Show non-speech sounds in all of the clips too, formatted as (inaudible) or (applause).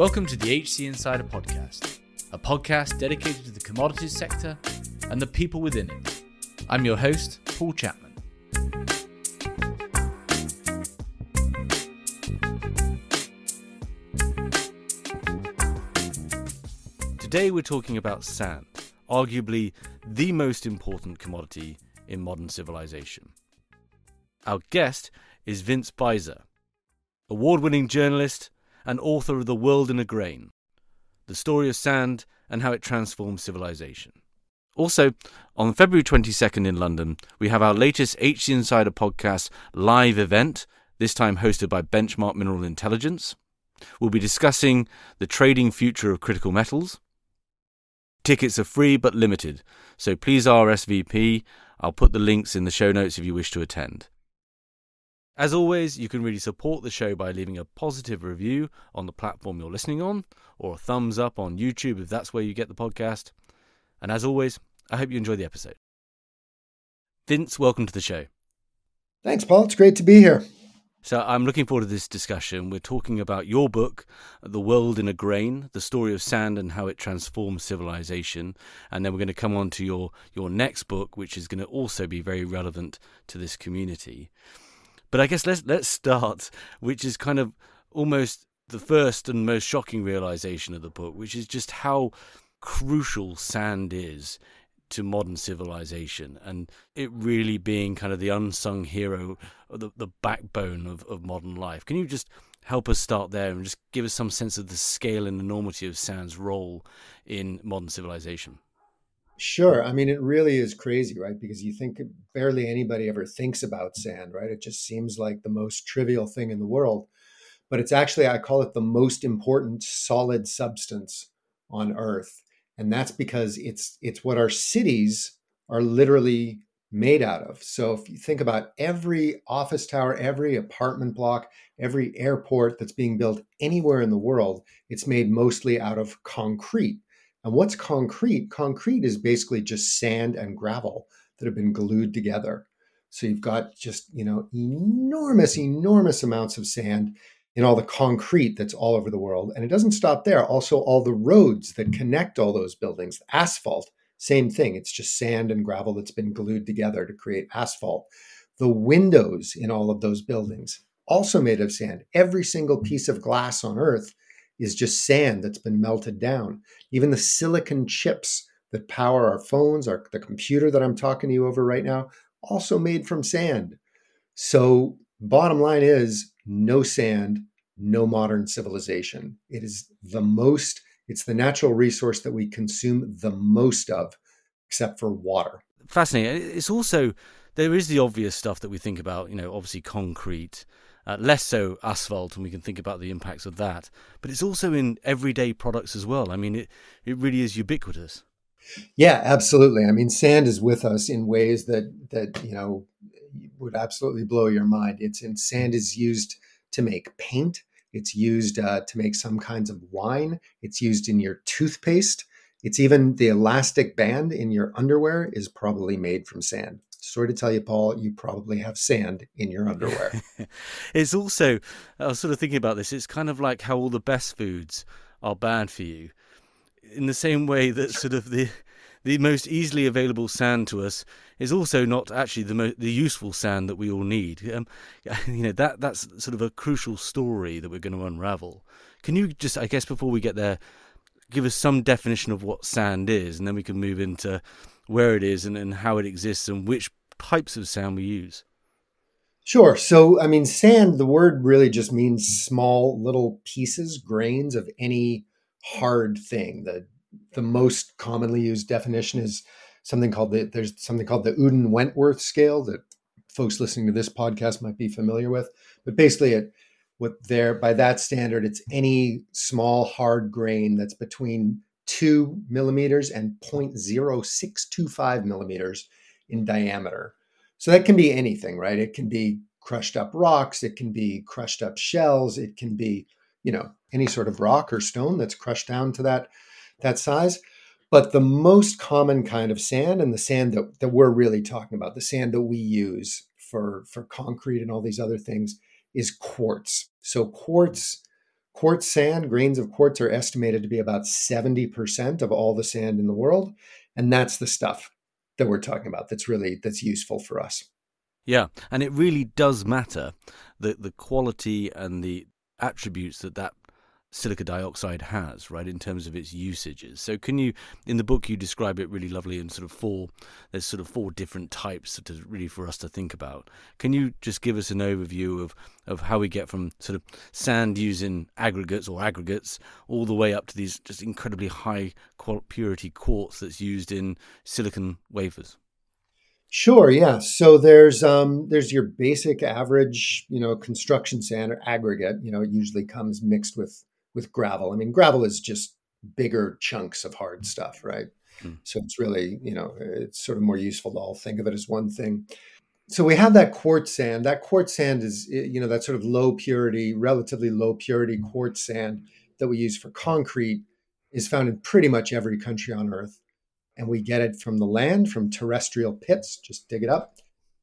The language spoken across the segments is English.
Welcome to the HC Insider Podcast, a podcast dedicated to the commodities sector and the people within it. I'm your host, Paul Chapman. Today we're talking about sand, arguably the most important commodity in modern civilization. Our guest is Vince Beiser, award winning journalist and author of The World in a Grain The Story of Sand and How It Transforms Civilization. Also, on February 22nd in London, we have our latest HC Insider podcast live event, this time hosted by Benchmark Mineral Intelligence. We'll be discussing the trading future of critical metals. Tickets are free but limited, so please RSVP. I'll put the links in the show notes if you wish to attend. As always, you can really support the show by leaving a positive review on the platform you're listening on, or a thumbs up on YouTube if that's where you get the podcast. And as always, I hope you enjoy the episode. Vince, welcome to the show. Thanks, Paul. It's great to be here. So I'm looking forward to this discussion. We're talking about your book, The World in a Grain, the story of sand and how it transforms civilization. And then we're going to come on to your, your next book, which is going to also be very relevant to this community. But I guess let's let's start, which is kind of almost the first and most shocking realization of the book, which is just how crucial sand is to modern civilization and it really being kind of the unsung hero, the, the backbone of, of modern life. Can you just help us start there and just give us some sense of the scale and enormity of sand's role in modern civilization? Sure. I mean, it really is crazy, right? Because you think barely anybody ever thinks about sand, right? It just seems like the most trivial thing in the world. But it's actually, I call it the most important solid substance on Earth. And that's because it's it's what our cities are literally made out of. So if you think about every office tower, every apartment block, every airport that's being built anywhere in the world, it's made mostly out of concrete. And what's concrete? Concrete is basically just sand and gravel that have been glued together. So you've got just, you know, enormous, enormous amounts of sand in all the concrete that's all over the world. And it doesn't stop there. Also, all the roads that connect all those buildings, asphalt, same thing. It's just sand and gravel that's been glued together to create asphalt. The windows in all of those buildings, also made of sand. Every single piece of glass on earth is just sand that's been melted down. Even the silicon chips that power our phones, our the computer that I'm talking to you over right now, also made from sand. So, bottom line is no sand, no modern civilization. It is the most, it's the natural resource that we consume the most of, except for water. Fascinating. It's also, there is the obvious stuff that we think about, you know, obviously concrete uh, less so asphalt, and we can think about the impacts of that. But it's also in everyday products as well. I mean, it, it really is ubiquitous. Yeah, absolutely. I mean, sand is with us in ways that that you know would absolutely blow your mind. It's in sand is used to make paint. It's used uh, to make some kinds of wine. It's used in your toothpaste. It's even the elastic band in your underwear is probably made from sand sorry to tell you, Paul, you probably have sand in your underwear. (laughs) it's also, I was sort of thinking about this, it's kind of like how all the best foods are bad for you. In the same way that sort of the the most easily available sand to us is also not actually the mo- the useful sand that we all need. Um, (laughs) you know that that's sort of a crucial story that we're going to unravel. Can you just, I guess, before we get there, give us some definition of what sand is, and then we can move into where it is and, and how it exists and which types of sand we use. Sure. So, I mean, sand, the word really just means small little pieces, grains of any hard thing. The, the most commonly used definition is something called the, there's something called the Udden Wentworth scale that folks listening to this podcast might be familiar with. But basically, it, what there, by that standard, it's any small hard grain that's between two millimeters and 0.0625 millimeters in diameter. So that can be anything, right? It can be crushed up rocks, it can be crushed up shells, it can be, you know, any sort of rock or stone that's crushed down to that that size. But the most common kind of sand and the sand that, that we're really talking about, the sand that we use for, for concrete and all these other things, is quartz. So quartz Quartz sand, grains of quartz are estimated to be about 70% of all the sand in the world. And that's the stuff that we're talking about that's really that's useful for us. Yeah, and it really does matter the the quality and the attributes that that silica dioxide has, right, in terms of its usages. So, can you, in the book, you describe it really lovely in sort of four, there's sort of four different types to really for us to think about. Can you just give us an overview of, of how we get from sort of sand using aggregates or aggregates all the way up to these just incredibly high purity quartz that's used in silicon wafers? Sure. Yeah. So there's um, there's your basic average, you know, construction sand or aggregate. You know, it usually comes mixed with with gravel. I mean, gravel is just bigger chunks of hard stuff, right? Mm. So it's really, you know, it's sort of more useful to all think of it as one thing. So we have that quartz sand. That quartz sand is, you know, that sort of low purity, relatively low purity quartz sand that we use for concrete is found in pretty much every country on earth. And we get it from the land, from terrestrial pits, just dig it up.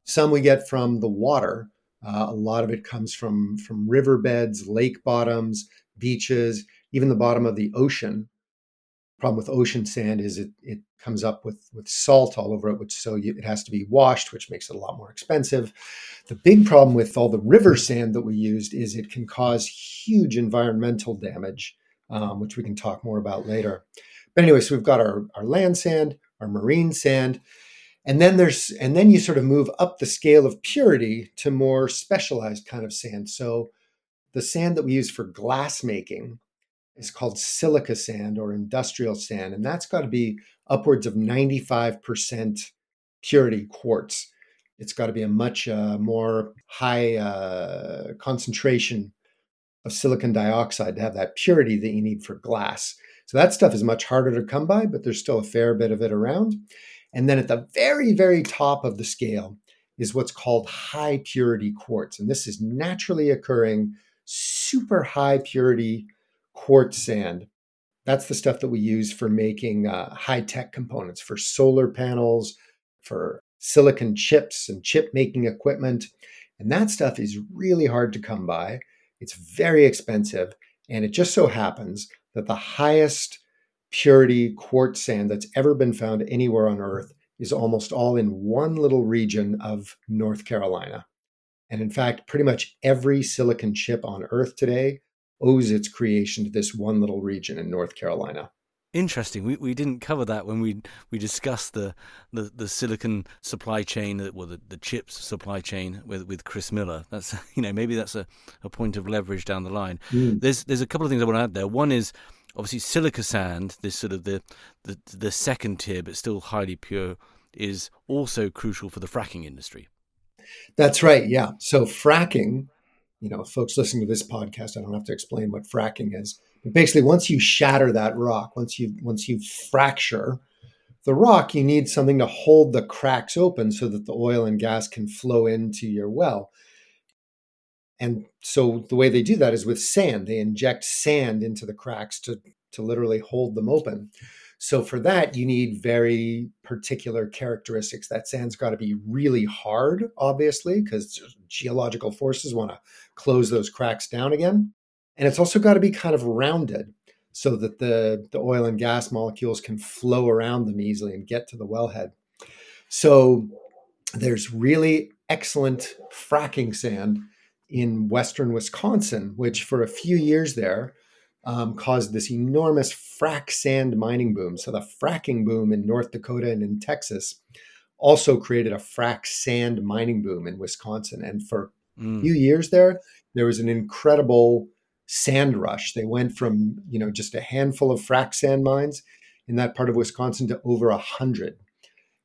Some we get from the water. Uh, a lot of it comes from from riverbeds, lake bottoms, beaches, even the bottom of the ocean. Problem with ocean sand is it it comes up with with salt all over it, which so you, it has to be washed, which makes it a lot more expensive. The big problem with all the river sand that we used is it can cause huge environmental damage, um, which we can talk more about later. But anyway, so we've got our, our land sand, our marine sand, and then there's and then you sort of move up the scale of purity to more specialized kind of sand. So the sand that we use for glass making is called silica sand or industrial sand, and that's got to be upwards of 95% purity quartz. It's got to be a much uh, more high uh, concentration of silicon dioxide to have that purity that you need for glass. So that stuff is much harder to come by, but there's still a fair bit of it around. And then at the very, very top of the scale is what's called high purity quartz. And this is naturally occurring super high purity quartz sand. That's the stuff that we use for making uh, high tech components for solar panels, for silicon chips and chip making equipment. And that stuff is really hard to come by. It's very expensive. And it just so happens that the highest purity quartz sand that's ever been found anywhere on Earth is almost all in one little region of North Carolina. And in fact, pretty much every silicon chip on Earth today owes its creation to this one little region in North Carolina. Interesting. We we didn't cover that when we we discussed the the, the silicon supply chain, well, the, the chips supply chain with, with Chris Miller. That's (laughs) you know maybe that's a, a point of leverage down the line. Mm. There's there's a couple of things I want to add there. One is obviously silica sand, this sort of the the, the second tier but still highly pure, is also crucial for the fracking industry. That's right. Yeah. So fracking, you know, folks listening to this podcast, I don't have to explain what fracking is. But basically, once you shatter that rock, once you once you fracture the rock, you need something to hold the cracks open so that the oil and gas can flow into your well. And so the way they do that is with sand. They inject sand into the cracks to to literally hold them open. So for that, you need very particular characteristics. That sand's got to be really hard, obviously, because geological forces want to close those cracks down again. And it's also got to be kind of rounded so that the, the oil and gas molecules can flow around them easily and get to the wellhead. So there's really excellent fracking sand in western Wisconsin, which for a few years there um, caused this enormous frac sand mining boom. So the fracking boom in North Dakota and in Texas also created a frac sand mining boom in Wisconsin. And for mm. a few years there, there was an incredible sand rush. They went from you know just a handful of frac sand mines in that part of Wisconsin to over a hundred.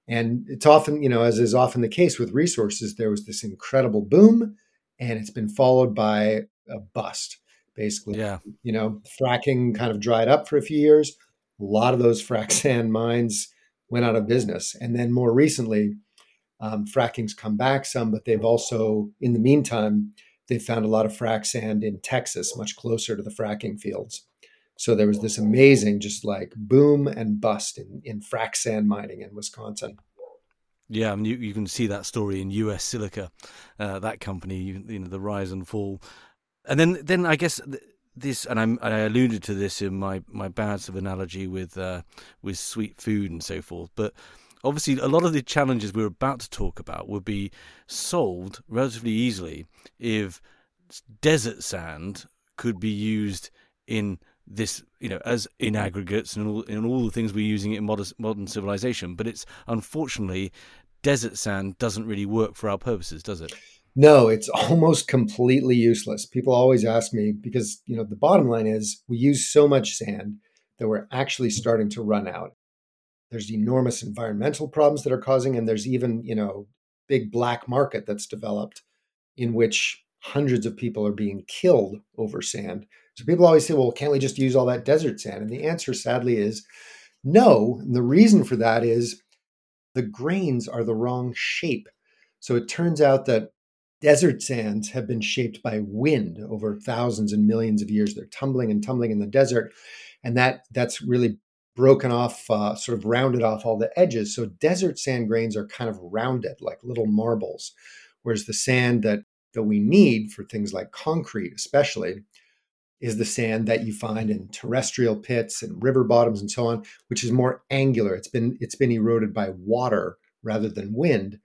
And it's often, you know, as is often the case with resources, there was this incredible boom, and it's been followed by a bust basically. Yeah. You know, fracking kind of dried up for a few years. A lot of those (laughs) frac sand mines went out of business. And then more recently, um, fracking's come back some, but they've also, in the meantime, they found a lot of frac sand in Texas, much closer to the fracking fields. So there was this amazing, just like boom and bust in, in frac sand mining in Wisconsin. Yeah, mean, you, you can see that story in US Silica, uh, that company, you, you know, the rise and fall and then then I guess this, and, i alluded to this in my my bad sort of analogy with uh, with sweet food and so forth, but obviously a lot of the challenges we're about to talk about would be solved relatively easily if desert sand could be used in this, you know, as in aggregates and all, in all the things we're using in modern, modern civilization. But it's unfortunately, desert sand doesn't really work for our purposes, does it? No, it's (laughs) almost completely useless. People always ask me because, you know, the bottom line is we use so much sand that we're actually starting to run out. There's enormous environmental problems that are causing, and there's even, you know, big black market that's developed in which hundreds of people are being killed over sand. So people always say, well, can't we just use all that desert sand? And the answer, sadly, is no. And the reason for that is the grains are the wrong shape. So it turns out that desert sands have been shaped by wind over thousands and millions of years. They're tumbling and tumbling in the desert. And that that's really broken off, uh, sort of rounded off all the edges. So desert sand grains are kind of rounded, like little marbles. Whereas the sand that that we need for things like concrete, especially, is the sand that you find in terrestrial pits and river bottoms and so on, which is more angular. It's been it's been eroded by water rather than wind,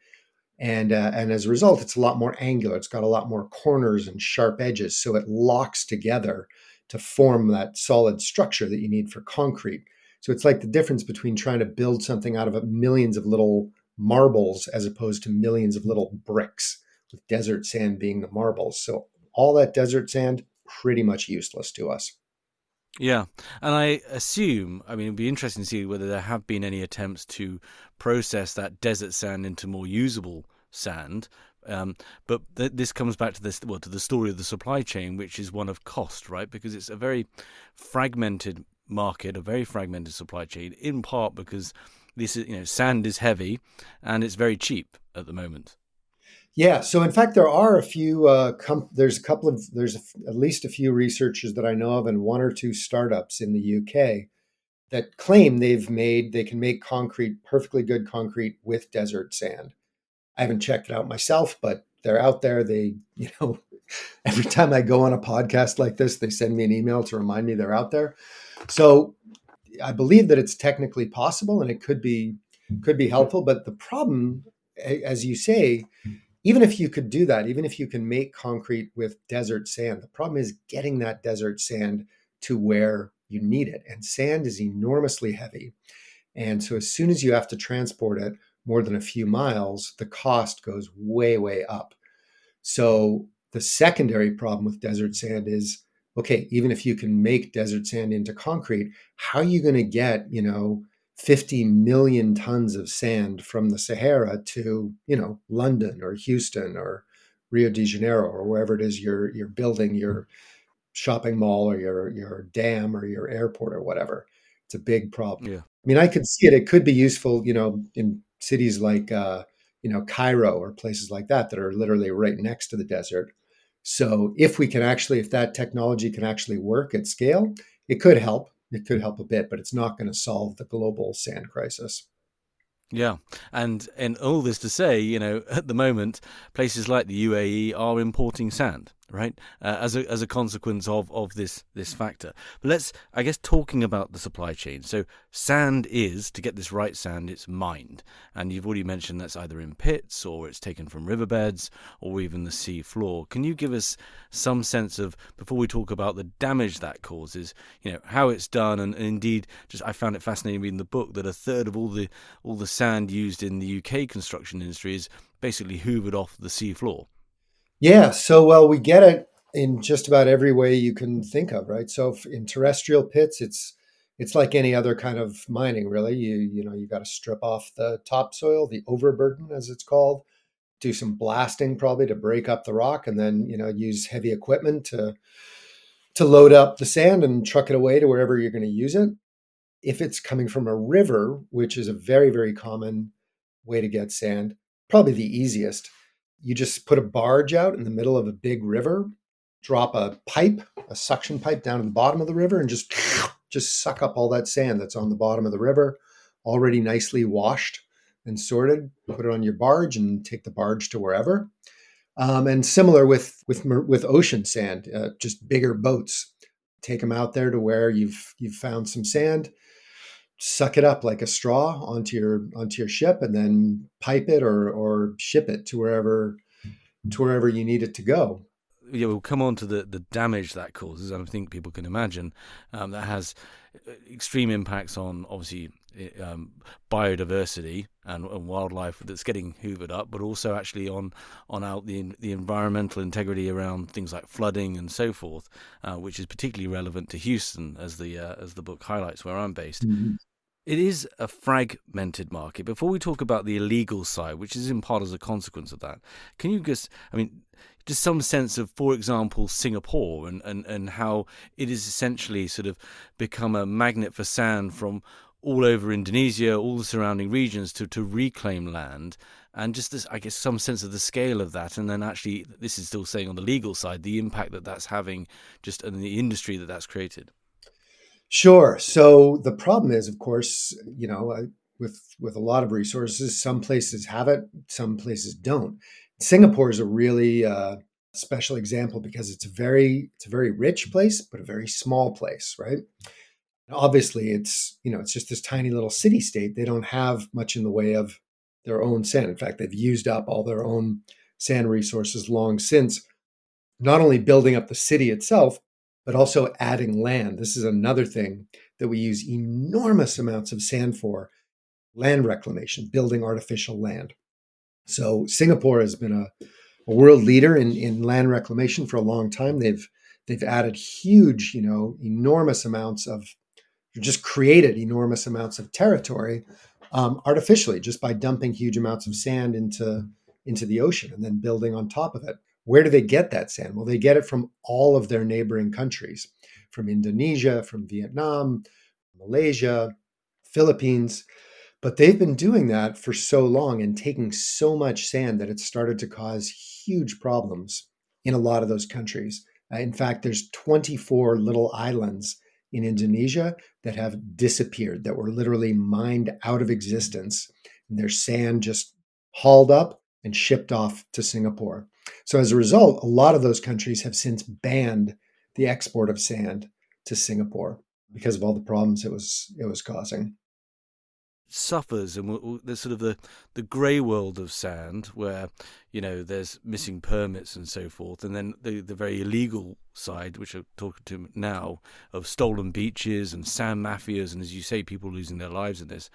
and uh, and as a result, it's a lot more angular. It's got a lot more corners and sharp edges, so it locks together to form that solid structure that you need for concrete. So it's like the difference between trying to build something out of millions of little marbles as opposed to millions of little bricks with desert sand being the marbles. So all that desert sand pretty much useless to us. Yeah, and I assume, I mean, it'd be interesting to see whether there have been any attempts to process that desert sand into more usable sand. Um, but th- this comes back to this, well, to the story of the supply chain, which is one of cost, right? Because it's a very fragmented market, a very fragmented supply chain, in part because this is, you know, sand is heavy and it's very cheap at the moment. Yeah. So in fact, there are a few. Uh, com- there's a couple of. There's at least a few researchers that I know of, and one or two startups in the UK that claim they've made they can make concrete, perfectly good concrete with desert sand. I haven't checked it out myself, but they're out there. They, (laughs) you know, every time I go on a podcast like this, they send me an email to remind me they're out there. So I believe that it's technically possible and it could be could be helpful. But the problem, as you say, even if you could do that, even if you can make concrete with desert sand, the problem is getting that desert sand to where you need it. And sand is enormously heavy. And so as soon as you have to transport it more than a few miles, the cost goes way, way up. So the secondary problem with desert sand is okay, even if you can make desert sand into concrete, how are you going to get, you know, 50 million tons of sand from the Sahara to, you know, London or Houston or Rio de Janeiro or wherever it is you're you're building your shopping mall or your your dam or your airport or whatever. It's a big problem. Yeah. I mean, I could see it. It could be useful, you know, in cities like uh, you know, Cairo or places like that that are literally right next to the desert. So if we can actually, if that technology can actually work at scale, it could help it could help a bit, but it's not going to solve the global sand crisis. Yeah, and and all this to say, you know, (laughs) at the moment, places like the UAE are importing sand right? Uh, as a as a consequence of of this this factor. But let's, I guess, talking about the supply chain. So sand is to get this right sand, it's mined, and you've already mentioned that's either in pits or it's taken from riverbeds or even the sea floor. Can you give us some sense of before we talk about the damage that causes, you know, how it's done, and, and indeed, just I found it fascinating reading the book that a third of all the all the sand used in the UK construction industry is basically hoovered off the sea floor. Yeah. So, well, we get it in just about every way you can think of, right? So, in terrestrial pits, it's it's like any other kind of mining, really. You you know you got to strip off the topsoil, the overburden, as it's called, do some blasting probably to break up the rock, and then you know use heavy equipment to to load up the sand and truck it away to wherever you're going to use it. If it's coming from a river, which is a very very common way to get sand, probably the easiest you just put a barge out in the middle of a big river, drop a pipe, a suction pipe down to the bottom of the river, and just just suck up all that sand that's on the bottom of the river, already nicely washed and sorted. Put it on your barge and take the barge to wherever. Um, and similar with with with ocean sand, uh, just bigger boats take them out there to where you've you've found some sand, suck it up like a straw onto your onto your ship, and then pipe it or or ship it to wherever to wherever you need it to go. Yeah, we'll come on to the, the damage that causes. I think people can imagine um, that has uh, extreme impacts on obviously um, biodiversity and, and, wildlife that's getting hoovered up, but also actually on on out the the environmental integrity around things like flooding and so forth, uh, which is particularly relevant to Houston, as the uh, as the book highlights, where I'm based. Mm-hmm. It is a fragmented market. Before we talk about the illegal side, which is in part as a consequence of that, can you just, I mean, just some sense of, for example, Singapore and, and, and how it is essentially sort of become a magnet for sand from all over Indonesia, all the surrounding regions to, to reclaim land, and just this, I guess, some sense of the scale of that. And then actually, this is still saying on the legal side, the impact that that's having just in the industry that that's created. Sure. So the problem is, of course, you know, with with a lot of resources, some places have it, some places don't. Singapore is a really uh, special example because it's a very it's a very rich place, but a very small place, right? obviously, it's you know it's just this tiny little city state. They don't have much in the way of their own sand. In fact, they've used up all their own sand resources long since. Not only building up the city itself, but also adding land. This is another thing that we use enormous amounts of sand for land reclamation, building artificial land. So Singapore has been a, a world leader in, in land reclamation for a long time. They've they've added huge, you know, enormous amounts of just created enormous amounts of territory um, artificially just by dumping huge amounts of sand into into the ocean and then building on top of it. Where do they get that sand? Well, they get it from all of their neighboring countries, from Indonesia, from Vietnam, Malaysia, Philippines. But they've been doing that for so long and taking so much sand that it's started to cause huge problems in a lot of those countries. Uh, in fact, there's 24 little islands in Indonesia that have disappeared, that were literally mined out of existence. And their sand just hauled up and shipped off to Singapore. So as a result, a lot of those countries have since banned the export of sand to Singapore because of all the problems it was it was causing. Suffers and there's sort of the the grey world of sand where you know there's missing permits and so forth, and then the the very illegal side, which I'm talking to now, of stolen beaches and sand mafias, and as you say, people losing their lives in this.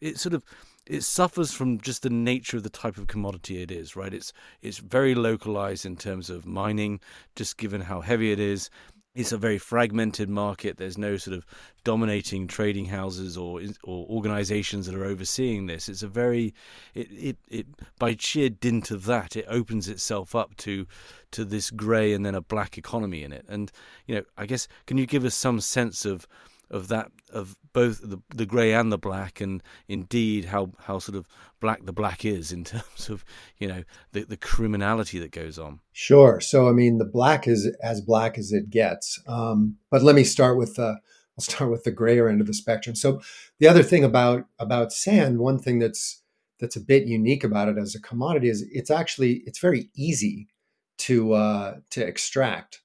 It sort of it suffers from just the nature of the type of commodity it is, right? It's it's very localized in terms of mining, just given how heavy it is. It's a very fragmented market. There's no sort of dominating trading houses or or organizations that are overseeing this. It's a very it, it it by sheer dint of that, it opens itself up to to this grey and then a black economy in it. And you know, I guess can you give us some sense of of that of both the the grey and the black, and indeed how how sort of black the black is in (laughs) terms of you know the the criminality that goes on. Sure. So I mean, the black is as black as it gets. Um, but let me start with the I'll start with the grayer end of the spectrum. So the other thing about about sand, one thing that's that's a bit unique about it as a commodity is it's actually it's very easy to uh, to extract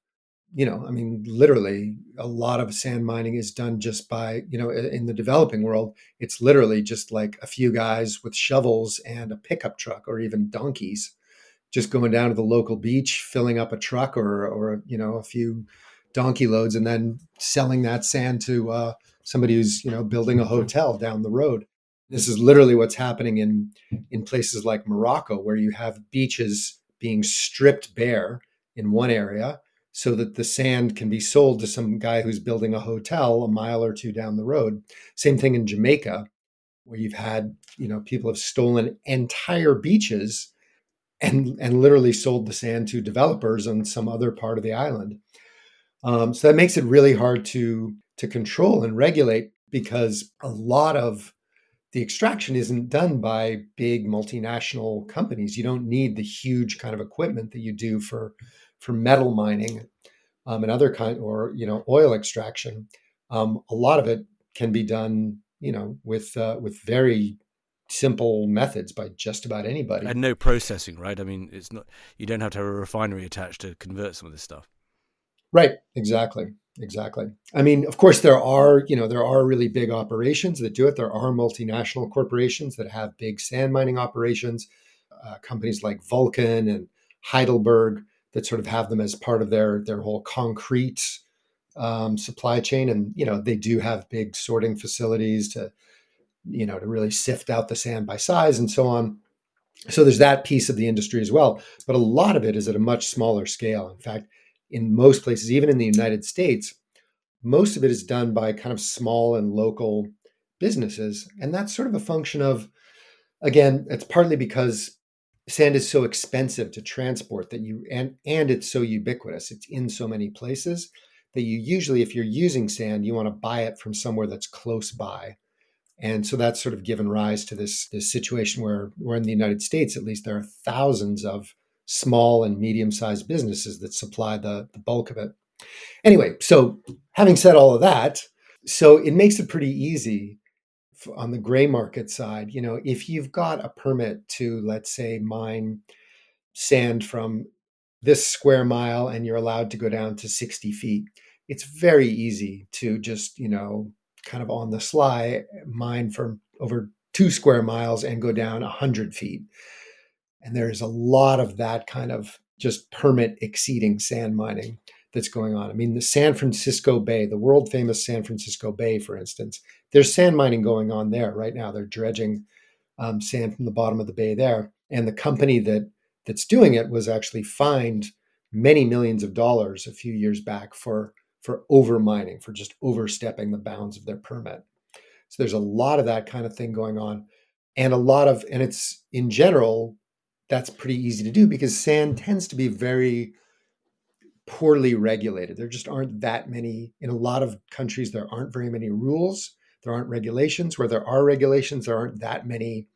you know, I mean, literally, a lot of sand mining is done just by, you know, in the developing world, it's literally just like a few guys with shovels and a pickup truck or even donkeys just going down to the local beach, filling up a truck or, or you know, a few donkey loads and then selling that sand to uh, somebody who's, you know, building a hotel down the road. This is literally what's happening in, in places like Morocco, where you have beaches being stripped bare in one area so that the sand can be sold to some guy who's building a hotel a mile or two down the road. Same thing in Jamaica, where you've had, you know, people have stolen entire beaches and and literally sold the sand to developers on some other part of the island. Um, so that makes it really hard to to control and regulate because a lot of the extraction isn't done by big multinational companies. You don't need the huge kind of equipment that you do for for metal mining um, and other kind or you know oil extraction, um, a lot of it can be done you know with uh, with very simple methods by just about anybody. And no processing right? I mean it's not you don't have to have a refinery attached to convert some of this stuff. Right. Exactly. Exactly. I mean, of course, there are you know there are really big operations that do it. There are multinational corporations that have big sand mining operations, uh, companies like Vulcan and Heidelberg that sort of have them as part of their their whole concrete um, supply chain, and you know they do have big sorting facilities to you know to really sift out the sand by size and so on. So there's that piece of the industry as well, but a lot of it is at a much smaller scale. In fact, in most places, even in the United States, most of it is done by kind of small and local businesses, and that's sort of a function of again, it's partly because sand is so expensive to transport that you and and it's so ubiquitous. It's in so many places that you usually if you're using sand you want to buy it from somewhere that's close by. And so that's sort of given rise to this this situation where where in the united states at least there are thousands of small and medium sized businesses that supply the, the bulk of it. Anyway so having said all of that so it makes it pretty easy on the gray market side, you know, if you've got a permit to, let's say, mine sand from this square mile and you're allowed to go down to 60 feet, it's very easy to just, you know, kind of on the sly mine from over two square miles and go down 100 feet. And there's a lot of that kind of just permit exceeding sand mining that's going on. I mean, the San Francisco Bay, the world famous San Francisco Bay, for instance, there's sand mining going on there right now. They're dredging um, sand from the bottom of the bay there, and the company that that's doing it was actually fined many millions of dollars a few years back for for over mining, for just overstepping the bounds of their permit. So there's a lot of that kind of thing going on, and a lot of and it's in general that's pretty easy to do because sand tends to be very poorly regulated. There just aren't that many in a lot of countries. There aren't very many rules there aren't regulations. Where there are regulations, there aren't that many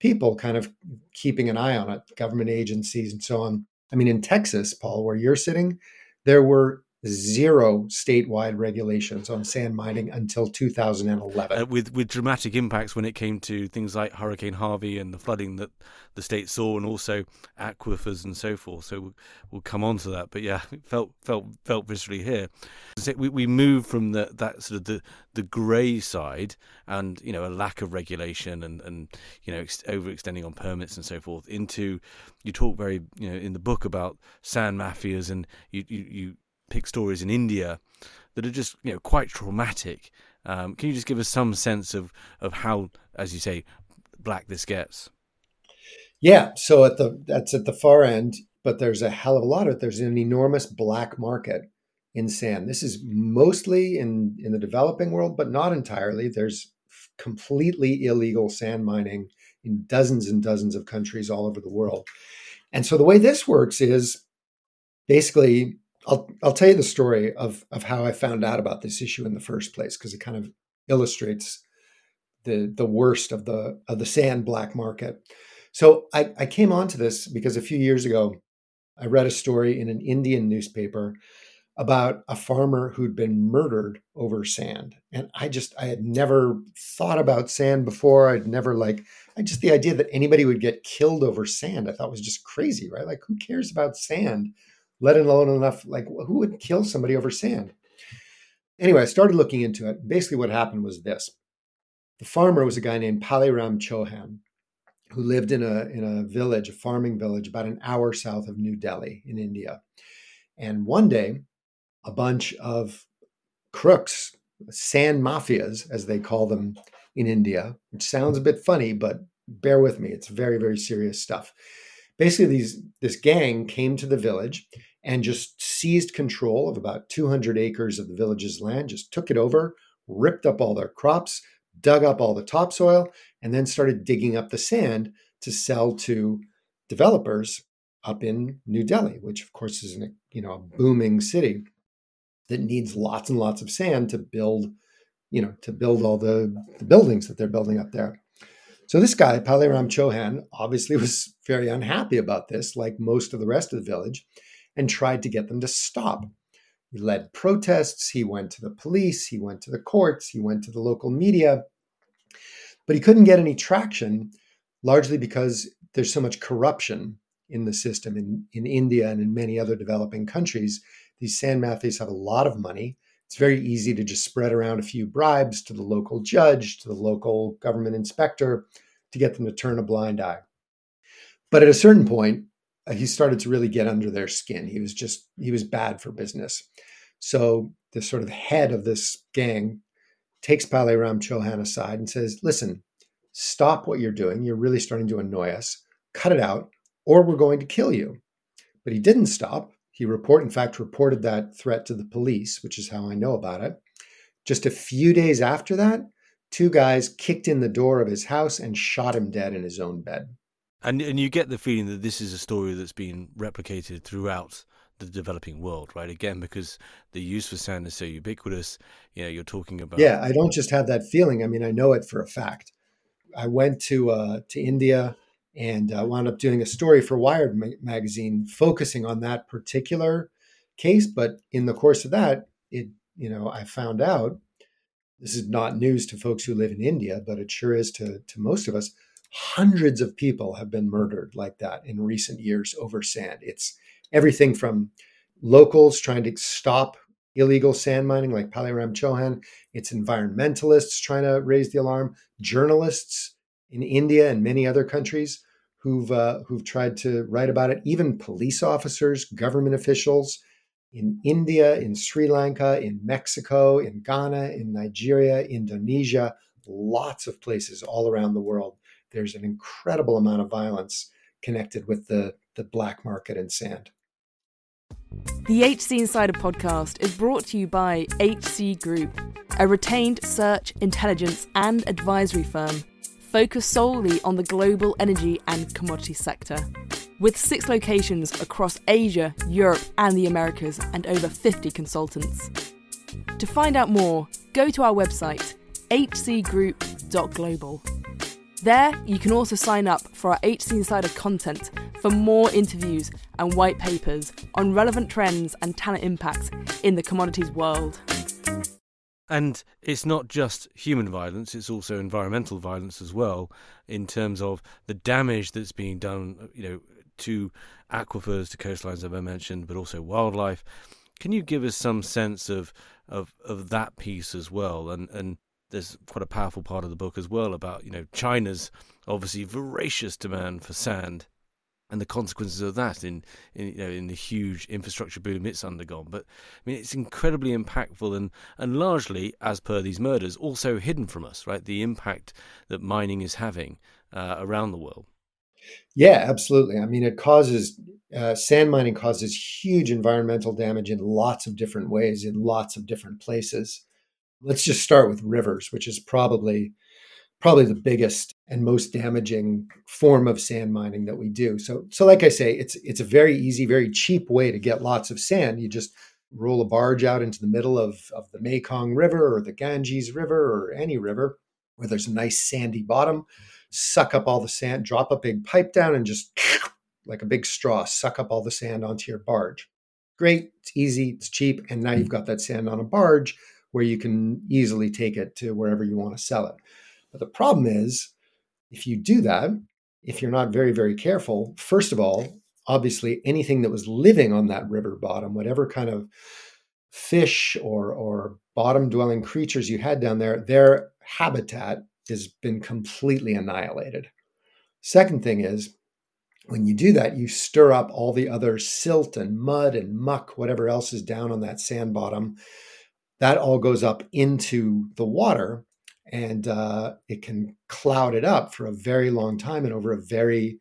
people kind of keeping an eye on it, government agencies and so on. I mean, in Texas, Paul, where you're sitting, there were zero statewide regulations on sand mining until 2011. Uh, with with dramatic impacts when it came to things like Hurricane Harvey and the flooding that the state saw, and also aquifers and so forth. So we'll, we'll come on to that. But yeah, felt felt felt viscerally here. We we move from the that sort of the the grey side and you know a lack of regulation and and you know ex- overextending on permits and so forth into you talk very you know in the book about sand mafias and you you, you pick stories in India that are just you know quite traumatic. Um, can you just give us some sense of of how, as you say, black this gets? Yeah, so at the that's at the far end, but there's a hell of a lot of it. There's an enormous black market in sand. This is mostly in in the developing world, but not entirely. There's completely illegal sand mining in dozens and dozens of countries all over the world. And so the way this works is basically I'll I'll tell you the story of of how I found out about this issue in the first place because it kind of illustrates the the worst of the of the sand black market. So I, I came onto this because a few years ago I read a story in an Indian newspaper about a farmer who'd been murdered over sand. And I just I had never thought about sand before. I'd never like I just the idea that anybody would get killed over sand I thought was just crazy, right? Like who cares about sand? Let alone enough like who would kill somebody over sand? Anyway i started looking into it. Basically what happened was this. The farmer was a guy named Paleram Chauhan who lived in a in a village a farming village about an hour south of new delhi in india. And one day a bunch of crooks sand mafias as they call them in india which sounds a bit funny but bear with me it's very very serious stuff. Basically these this gang came to the village and just seized control of about 200 acres of the village's land, just took it over, ripped up all their crops, dug up all the topsoil, and then started digging up the sand to sell to developers up in New Delhi, which of course is an, you know a booming city that needs lots and lots of sand to build, you know, to build all the, the buildings that they're building up there. So this guy, Paleram Chauhan, obviously (laughs) was very unhappy about this, like most of the rest of the village and tried to get them to stop. He led protests, he went to the police, he went to the courts, he went to the local media, but he couldn't get any traction, largely because there's so much corruption in the system in, in India and in many other developing countries. These sand mafias have a lot of money. it's very easy to just spread around a few bribes to the local judge, to the local government inspector to get them to turn a blind eye. But at a certain point, Uh, he started to really get under their skin. He was just, he was bad for business. So the sort of head of this gang takes Paleram Chauhan aside and says, Listen, stop what you're doing. You're really starting to annoy us. Cut it out, or we're going to kill you. But he didn't stop. He report, in fact, reported that threat to the police, which is how I know about it. Just a few days after that, two guys kicked in the door of his house and shot him dead in his own bed. And and you get the feeling that this is a story that's been replicated throughout the developing world, right? Again, because the use for sand is so ubiquitous. You know, you're talking about. Yeah, I don't just have that feeling. I mean, I know it for a fact. I went to uh, to India and uh, wound up doing a story for Wired ma- magazine focusing on that particular case. But in the course of that, it you know I found out this is not news to folks who live in India, but it sure is to to most of us. Hundreds of people have been murdered like that in recent years over sand. It's everything from locals trying to stop illegal sand mining, like Pale Chauhan, It's environmentalists trying to raise the alarm, journalists in India and many other countries who've uh, who've tried to write about it. Even police officers, government officials in India, in Sri Lanka, in Mexico, in Ghana, in Nigeria, Indonesia, lots of places all around the world. There's an incredible amount of violence connected with the, the black market in sand. The HC Insider podcast is brought to you by HC Group, a retained search, intelligence, and advisory firm focused solely on the global energy and commodity sector. With six locations across Asia, Europe, and the Americas, and over 50 consultants. To find out more, go to our website, hcgroup.global. There, you can also sign up for our HC Insider content for more interviews and white papers on relevant trends and talent impacts in the commodities world. And it's not just human violence, it's also environmental violence as well, in terms of the damage that's being done, you know, to aquifers, to coastlines, as I mentioned, but also wildlife. Can you give us some sense of of, of that piece as well? And and there's quite a powerful part of the book as well about, you know, China's obviously voracious demand for sand and the consequences of that in, in you know in the huge infrastructure boom it's undergone. But I mean, it's incredibly impactful and and largely, as per these murders, also hidden from us. Right, the impact that mining is having uh, around the world. Yeah, absolutely. I mean, it causes uh, sand mining causes huge environmental damage in lots of different ways in lots of different places. Let's just start with rivers, which is probably probably the biggest and most damaging form of sand mining that we do. So, so like I say, it's it's a very easy, very cheap way to get lots of sand. You just roll a barge out into the middle of, of the Mekong River or the Ganges River or any river where there's a nice sandy bottom, suck up all the sand, drop a big pipe down, and just (sniffs) like a big straw, suck up all the sand onto your barge. Great, it's easy, it's cheap, and now you've got that sand on a barge where you can easily take it to wherever you want to sell it. But the problem is, if you do that, if you're not very, very careful, first of all, obviously anything that was living on that river bottom, whatever kind of fish or, or bottom dwelling creatures you had down there, their habitat has been completely annihilated. Second thing is, when you do that, you stir up all the other silt and mud and muck, whatever else is down on that sand bottom. That all goes up into the water and uh, it can cloud it up for a very long time and over a very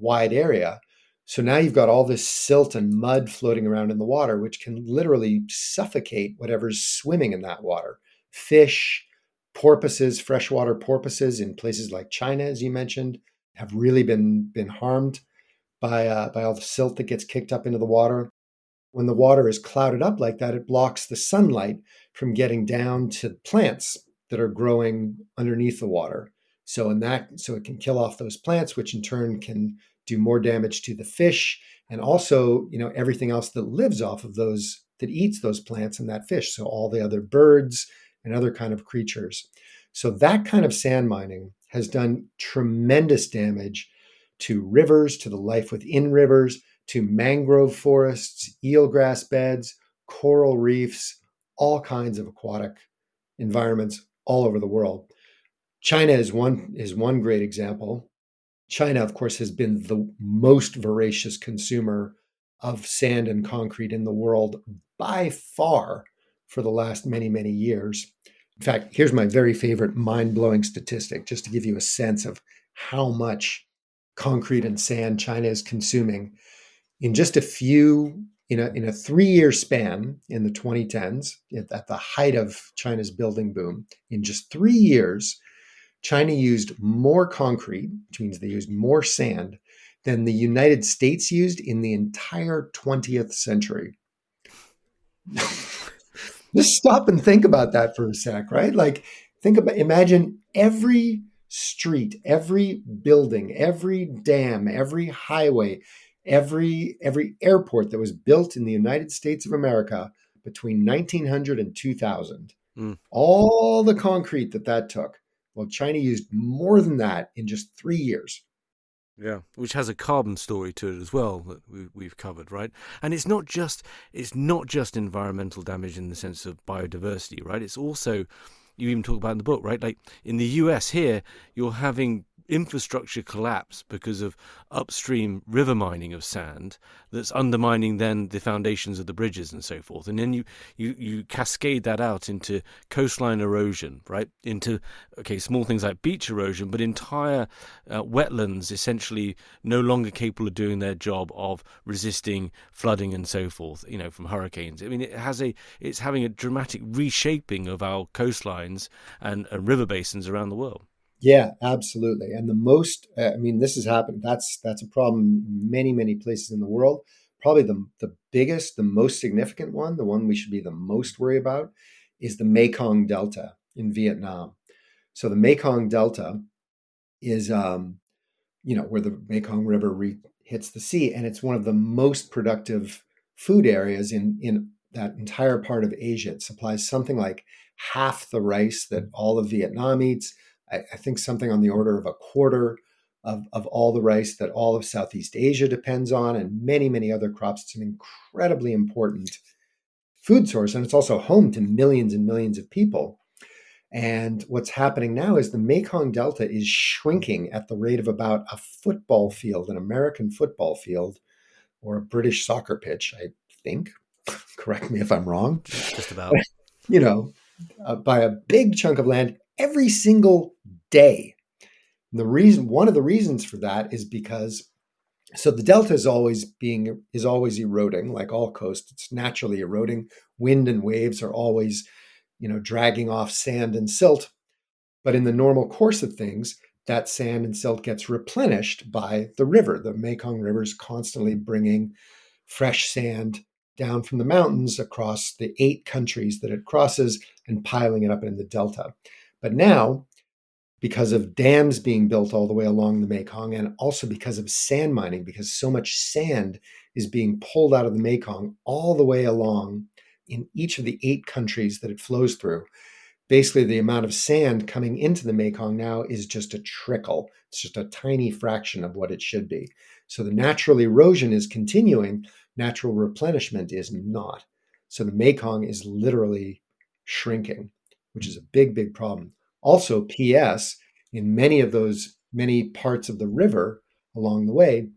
wide area. So now you've got all this silt and mud floating around in the water, which can literally suffocate whatever's swimming in that water. Fish, porpoises, freshwater porpoises in places like China, as you mentioned, have really been been harmed by uh, by all the silt that gets kicked up into the water. When the water is clouded up like that, it blocks the sunlight from getting down to plants that are growing underneath the water. So in that, so it can kill off those plants, which in turn can do more damage to the fish and also, you know, everything else that lives off of those that eats those plants and that fish. So all the other birds and other kind of creatures. So that kind of sand mining has done tremendous damage to rivers, to the life within rivers, to mangrove forests, eelgrass beds, coral reefs, all kinds of aquatic environments all over the world. China is one is one great example. China, of course, has been the most voracious consumer of sand and concrete in the world by far for the last many, many years. In fact, here's my very favorite mind blowing statistic, just to give you a sense of how much concrete and sand China is consuming. In just a few, in a, in a three year span in the 2010s, at the height of China's building boom, in just three years, China used more concrete, which means they used more sand, than the United States used in the entire 20th century. (laughs) Just stop and think about that for a sec, right? Like, think about, imagine every street, every building, every dam, every highway, every every airport that was built in the United States of America between 1900 and 2000. Mm. All the concrete that that took. Well, China used more than that in just 3 years. Yeah, which has a carbon story to it as well that we, have covered, right? And it's not just it's not just environmental damage in the sense of biodiversity, right? It's also you even talk about in the book, right? Like in the U.S. here, you're having infrastructure collapse because of upstream river mining of sand that's undermining then the foundations of the bridges and so forth. And then you you you cascade that out into coastline erosion right? Into okay small things like beach erosion but entire uh, wetlands essentially no longer capable of doing their job of resisting flooding and so forth you know from hurricanes. I mean it has a it's having a dramatic reshaping of our coastlines and, and river basins around the world yeah, absolutely. And the most, uh, I mean, this has happened. That's that's a problem many many places in the world. Probably the the biggest, the most significant one, the one we should be the most worried about, is the Mekong Delta in Vietnam. So the Mekong Delta is, um, you know, where the Mekong River re- hits the sea, and it's one of the most productive food areas in in that entire part of Asia. It supplies something like half the rice that all of Vietnam eats I, I think something on the order of a quarter of, of all the rice that all of Southeast Asia depends on, and many, many other crops. It's an incredibly important food source, and it's also home to millions and millions of people. And what's happening now is the Mekong Delta is shrinking at the rate of about a football field, an American football field, or a British soccer pitch, I think. (laughs) Correct me if I'm wrong. Just about. (laughs) you know, uh, by a big chunk of land every single day. And the reason, one of the reasons for that is because so the delta is always being is always eroding, like all coast. It's naturally eroding. Wind and waves are always, you know, dragging off sand and silt. But in the normal course of things, that sand and silt gets replenished by the river. The Mekong River is constantly bringing fresh sand down from the mountains across the eight countries that it crosses and piling it up in the delta. But now, because of dams being built all the way along the Mekong, and also because of sand mining, because so much sand is being pulled out of the Mekong all the way along in each of the eight countries that it flows through. Basically, the amount of sand coming into the Mekong now is just a trickle. It's just a tiny fraction of what it should be. So the natural erosion is continuing, natural replenishment is not. So the Mekong is literally shrinking which is a big, big problem. Also, P.S., in many of those, many parts of the river along the way,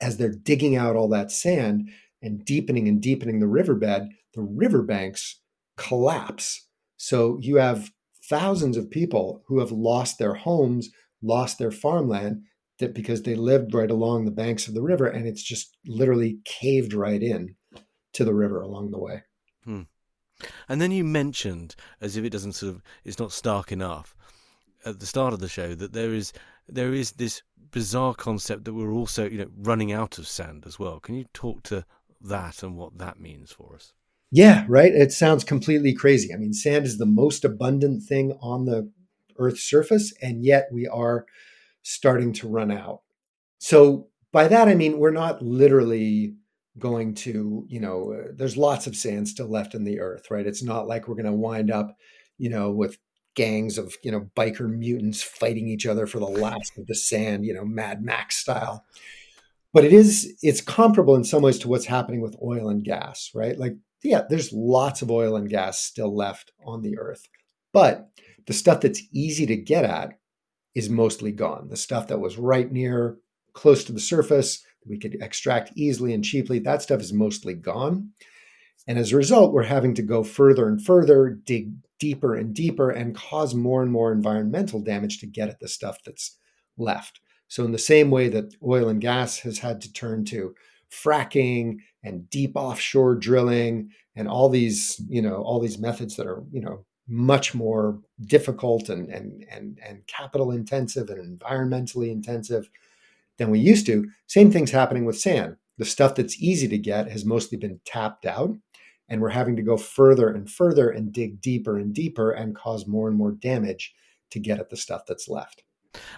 as they're digging out all that sand and deepening and deepening the riverbed, the riverbanks collapse. So you have thousands of people who have lost their homes, lost their farmland, that because they lived right along the banks of the river and it's just literally caved right in to the river along the way. And then you mentioned, as if it doesn't sort of, it's not stark enough, at the start of the show that there is there is this bizarre concept that we're also you know running out of sand as well. Can you talk to that and what that means for us? Yeah, right. It sounds completely crazy. I mean, sand is the most abundant thing on the Earth's surface, and yet we are starting to run out. So by that I mean we're not literally going to, you know, uh, there's lots of sand still left in the earth, right? It's not like we're going to wind up, you know, with gangs of, you know, biker mutants fighting each other for the last of the sand, you know, Mad Max style. But it is, it's comparable in some ways to what's happening with oil and gas, right? Like yeah, there's lots of oil and gas still left on the earth. But the stuff that's easy to get at is mostly gone. The stuff that was right near, close to the surface, we could extract easily and cheaply, that stuff is mostly gone. And as a result, we're having to go further and further, dig deeper and deeper, and cause more and more environmental damage to get at the stuff that's left. So, in the same way that oil and gas has had to turn to fracking and deep offshore drilling and all these, you know, all these methods that are, you know, much more difficult and and and and capital intensive and environmentally intensive than we used to. Same thing's happening with sand. The stuff that's easy to get has mostly been tapped out, and we're having to go further and further and dig deeper and deeper and cause more and more damage to get at the stuff that's left.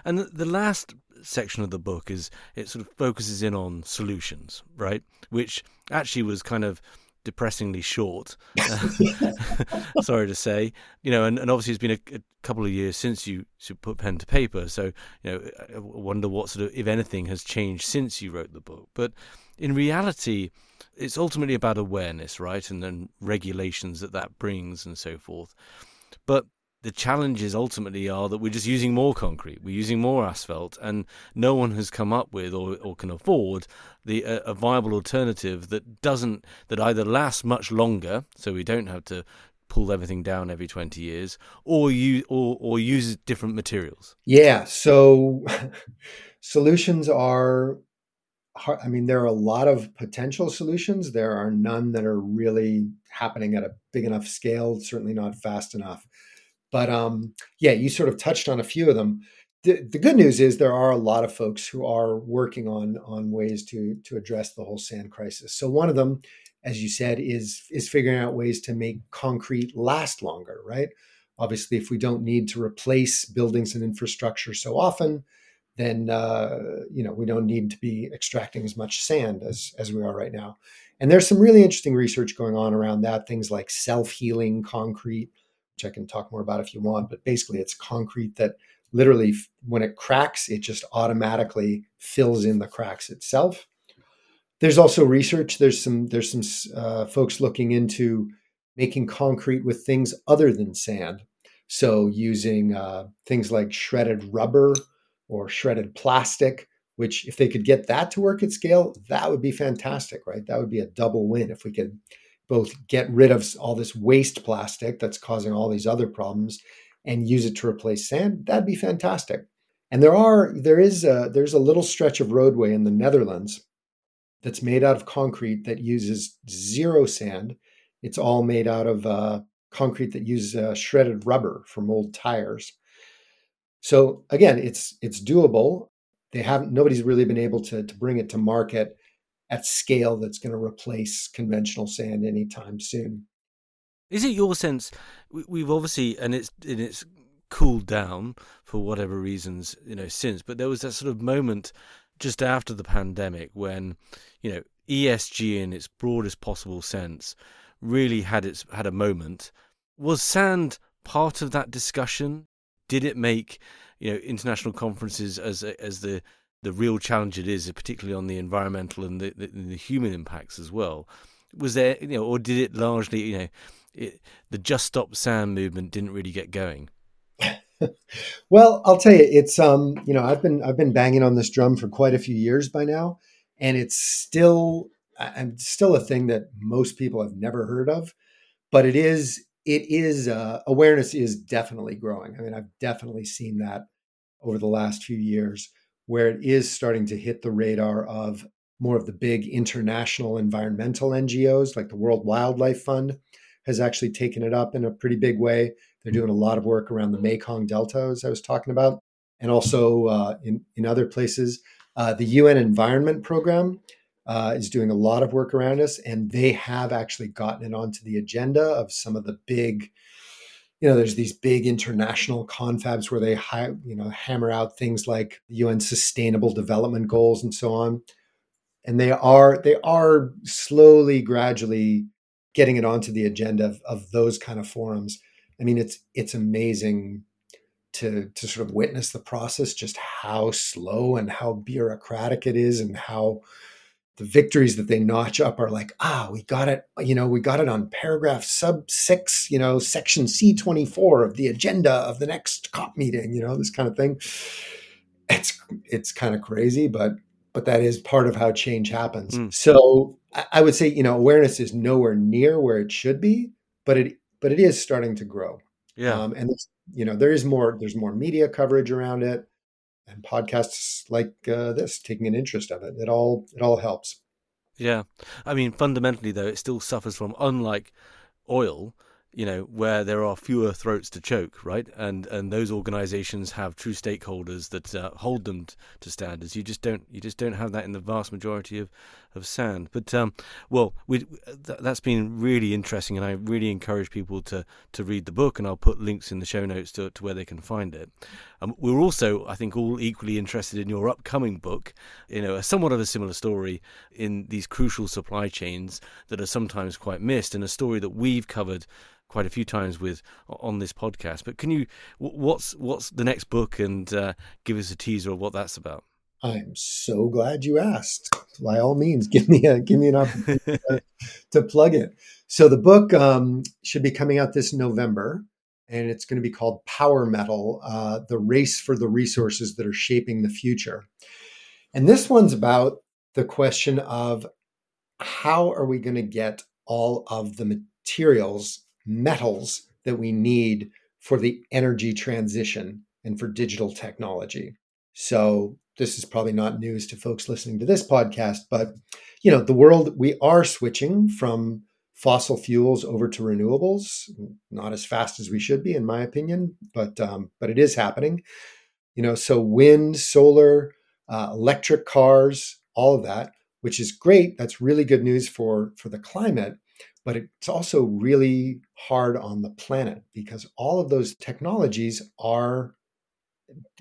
And the last section of the book is it sort of focuses in on solutions, right? Which actually was kind of depressingly short. (laughs) (laughs) Sorry to say, you know, and, and obviously it's been a, a, couple of years since you, put pen to paper. So, you know, I wonder what sort of, if anything, has changed since you wrote the book. But in reality, it's ultimately about awareness, right? And then regulations that that brings and so forth. But the challenges ultimately are that we're just using more concrete, we're using more asphalt, and no one has come up with or, or can afford the a viable alternative that doesn't that either lasts much longer, so we don't have to pull everything down every 20 years or you or or use different materials. Yeah so (laughs) solutions are i mean there are a lot of potential solutions. There are none that are really happening at a big enough scale certainly not fast enough but um, yeah, you sort of touched on a few of them. The, the good news is there are a lot of folks who are working on on ways to to address the whole sand crisis. So one of them, as you said, is is figuring out ways to make concrete last longer. Right. Obviously, if we don't need to replace buildings and infrastructure so often, then uh, you know we don't need to be extracting as much sand as as we are right now. And there's some really interesting research going on around that. Things like self healing concrete, which I can talk more about if you want. But basically, it's concrete that literally, when it cracks, it just automatically fills in the cracks itself. There's also research. There's some there's some uh, folks looking into making concrete with things other than sand. So using uh, things like shredded rubber or shredded plastic, which if they could get that to work at scale, that would be fantastic, right? That would be a double win if we could both get rid of all this waste plastic that's causing all these other problems and use it to replace sand, that'd be fantastic. And there are there is a, there's a little stretch of roadway in the Netherlands that's made out of concrete that uses zero sand. It's all made out of uh, concrete that uses uh, shredded rubber from old tires. So again, it's it's doable. They haven't nobody's really been able to to bring it to market at scale that's going to replace conventional sand anytime soon. Is it your sense? We've obviously, and it's and it's cooled down for whatever reasons, you know, since. But there was that sort of moment just after the pandemic when, you know, ESG in its broadest possible sense really had its had a moment. Was sand part of that discussion? Did it make, you know, international conferences as as the the real challenge it is, particularly on the environmental and the, the, the, human impacts as well. Was there, you know, or did it largely, you know, it, the Just Stop Sand movement didn't really get going? (laughs) well, I'll tell you, it's um, you know, I've been I've been banging on this drum for quite a few years by now, and it's still I'm still a thing that most people have never heard of, but it is it is uh, awareness is definitely growing. I mean, I've definitely seen that over the last few years where it is starting to hit the radar of more of the big international environmental NGOs, like the World Wildlife Fund, has actually taken it up in a pretty big way. They're doing a lot of work around the Mekong Delta, as I was talking about, and also uh, in, in other places. Uh, the UN Environment Program uh, is doing a lot of work around us, and they have actually gotten it onto the agenda of some of the big you know, there's these big international confabs where they, you know, hammer out things like UN Sustainable Development Goals and so on, and they are they are slowly, gradually getting it onto the agenda of, of those kind of forums. I mean, it's it's amazing to to sort of witness the process, just how slow and how bureaucratic it is, and how the victories that they notch up are like, ah, we got it, you know, we got it on paragraph sub six, you know, section C24 of the agenda of the next COP meeting, you know, this kind of thing. It's it's kind of crazy, but but that is part of how change happens. Mm. So I, I would say, you know, awareness is nowhere near where it should be, but it but it is starting to grow. Yeah. Um, and you know, there is more there's more media coverage around it and podcasts like uh, this taking an interest of it. It all it all helps. Yeah, I mean, fundamentally though, it still suffers from unlike oil you know, where there are fewer throats to choke, right? And and those organisations have true stakeholders that uh, hold them t- to standards. You just don't you just don't have that in the vast majority of, of sand. But um, well, we th- that's been really interesting, and I really encourage people to to read the book, and I'll put links in the show notes to to where they can find it. Um, we're also, I think, all equally interested in your upcoming book. You know, a somewhat of a similar story in these crucial supply chains that are sometimes quite missed, and a story that we've covered quite a few times with on this podcast. But can you what's what's the next book and uh, give us a teaser of what that's about? I'm so glad you asked. By all means, (laughs) give me a give me an opportunity to, (laughs) to, plug it. So the book um, should be coming out this November, and it's going to be called Power Metal: uh, The Race for the Resources That Are Shaping the Future. And this one's about the question of how are we going to get all of the materials metals that we need for the energy transition and for digital technology. So this is probably not news to folks listening to this podcast, but you know, the world we are switching from fossil fuels over to renewables, not as fast as we should be, in my opinion, but um, but it is happening. You know, so wind, solar, uh, electric cars, all of that, which is great. That's really good news for for the climate but it's also really hard on the planet because all of those technologies are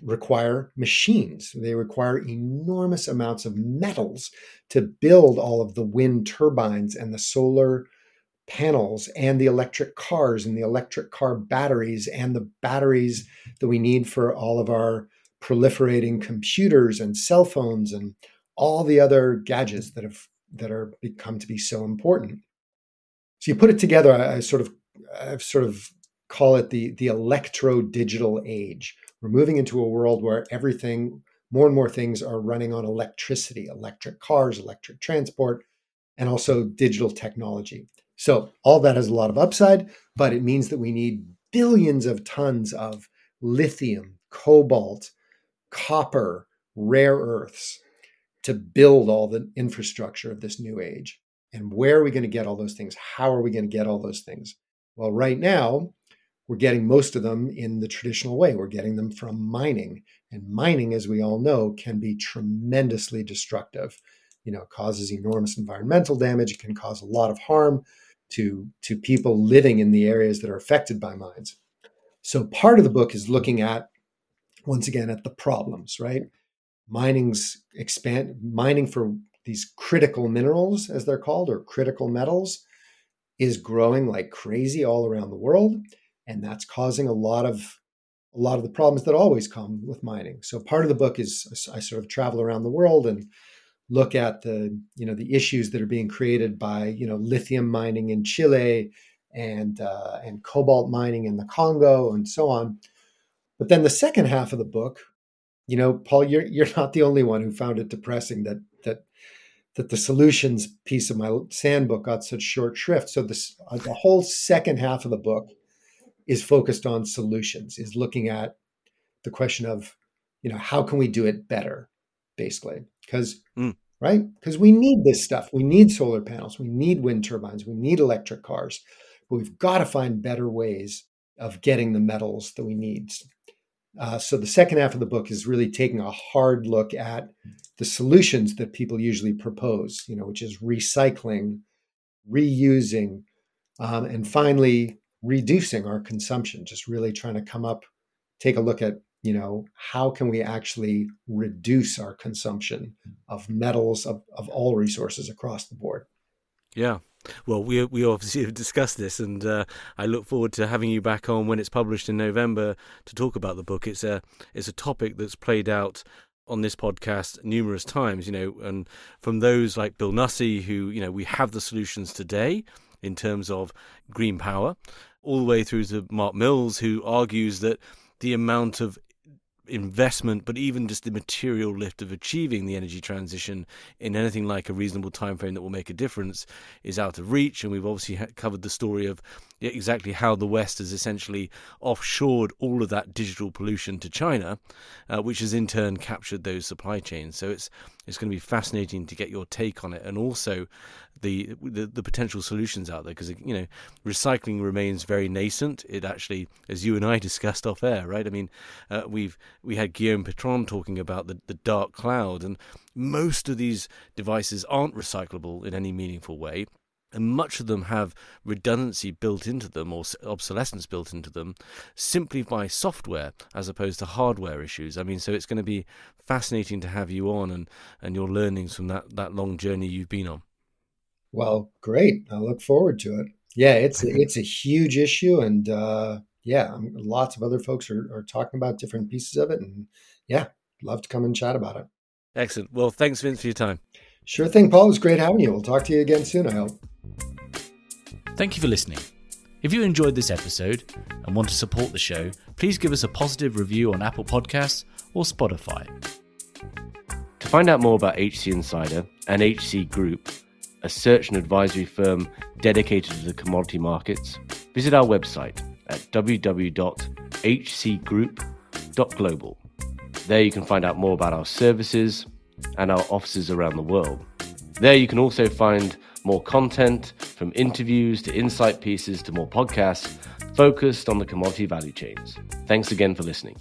require machines they require enormous amounts of metals to build all of the wind turbines and the solar panels and the electric cars and the electric car batteries and the batteries that we need for all of our proliferating computers and cell phones and all the other gadgets that have that are become to be so important so you put it together. I, I sort of, I sort of call it the the electro digital age. We're moving into a world where everything, more and more things are running on electricity, electric cars, electric transport, and also digital technology. So all that has a lot of upside, but it means that we need billions of tons of lithium, cobalt, copper, rare earths to build all the infrastructure of this new age. And where are we going to get all those things? How are we going to get all those things? Well, right now, we're getting most of them in the traditional way. We're getting them from mining. And mining, as we all know, can be tremendously destructive. You know, causes enormous environmental damage. It can cause a lot of harm to, to people living in the areas that are affected by mines. So part of the book is looking at, once again, at the problems, right? Mining's expand mining for these critical minerals, as they're called, or critical metals, is growing like crazy all around the world, and that's causing a lot of a lot of the problems that always come with mining. So part of the book is I sort of travel around the world and look at the you know the issues that are being created by you know lithium mining in Chile and uh, and cobalt mining in the Congo and so on. But then the second half of the book, you know, Paul, you're you're not the only one who found it depressing that that that the solutions piece of my sand book got such short shrift. So this uh, the whole second half of the book is focused on solutions, is looking at the question of, you know, how can we do it better, basically? Because mm. right, because we need this stuff. We need solar panels. We need wind turbines. We need electric cars. But we've got to find better ways of getting the metals that we need. Uh, so the second half of the book is really taking a hard look at the solutions that people usually propose, you know, which is recycling, reusing, um, and finally reducing our consumption. Just really trying to come up, take a look at, you know, how can we actually reduce our consumption of metals of, of all resources across the board. Yeah, well, we we obviously have discussed this, and uh, I look forward to having you back on when it's published in November to talk about the book. It's a it's a topic that's played out on this podcast numerous times, you know, and from those like Bill Nussey, who, you know, we have the solutions today in terms of green power, all the way through to Mark Mills, who argues that the amount of investment, but even just the material lift of achieving the energy transition in anything like a reasonable time frame that will make a difference is out of reach. And we've obviously covered the story of exactly how the West has essentially offshored all of that digital pollution to China, uh, which has in turn captured those supply chains. So it's it's going to be fascinating to get your take on it, and also the the, the potential solutions out there because you know recycling remains very nascent. It actually, as you and I (laughs) discussed off air, right? I mean, uh, we've we had Guillaume Pitron talking about the the dark cloud, and most of these devices aren't recyclable in any meaningful way and much of them have redundancy built into them or obsolescence built into them simply by software as opposed to hardware issues. I mean, so it's going to be fascinating to have you on and, and your learnings from that, that long journey you've been on. Well, great. I look forward to it. Yeah, it's a, (laughs) it's a huge issue, and uh, yeah, lots of other folks are, are talking about different pieces of it, and yeah, love to come and chat about it. Excellent. Well, thanks, Vince, for your time. Sure thing, Paul. It was great having you. We'll talk to you again soon, I hope. Thank you for listening. If you enjoyed this episode and want to support the show, please give us a positive review on Apple Podcasts or Spotify. To find out more about HC Insider and HC Group, a search and advisory firm dedicated to the commodity markets, visit our website at www.hcgroup.global. There you can find out more about our services and our offices around the world. There you can also find more content from interviews to insight pieces to more podcasts focused on the commodity value chains. Thanks again for listening.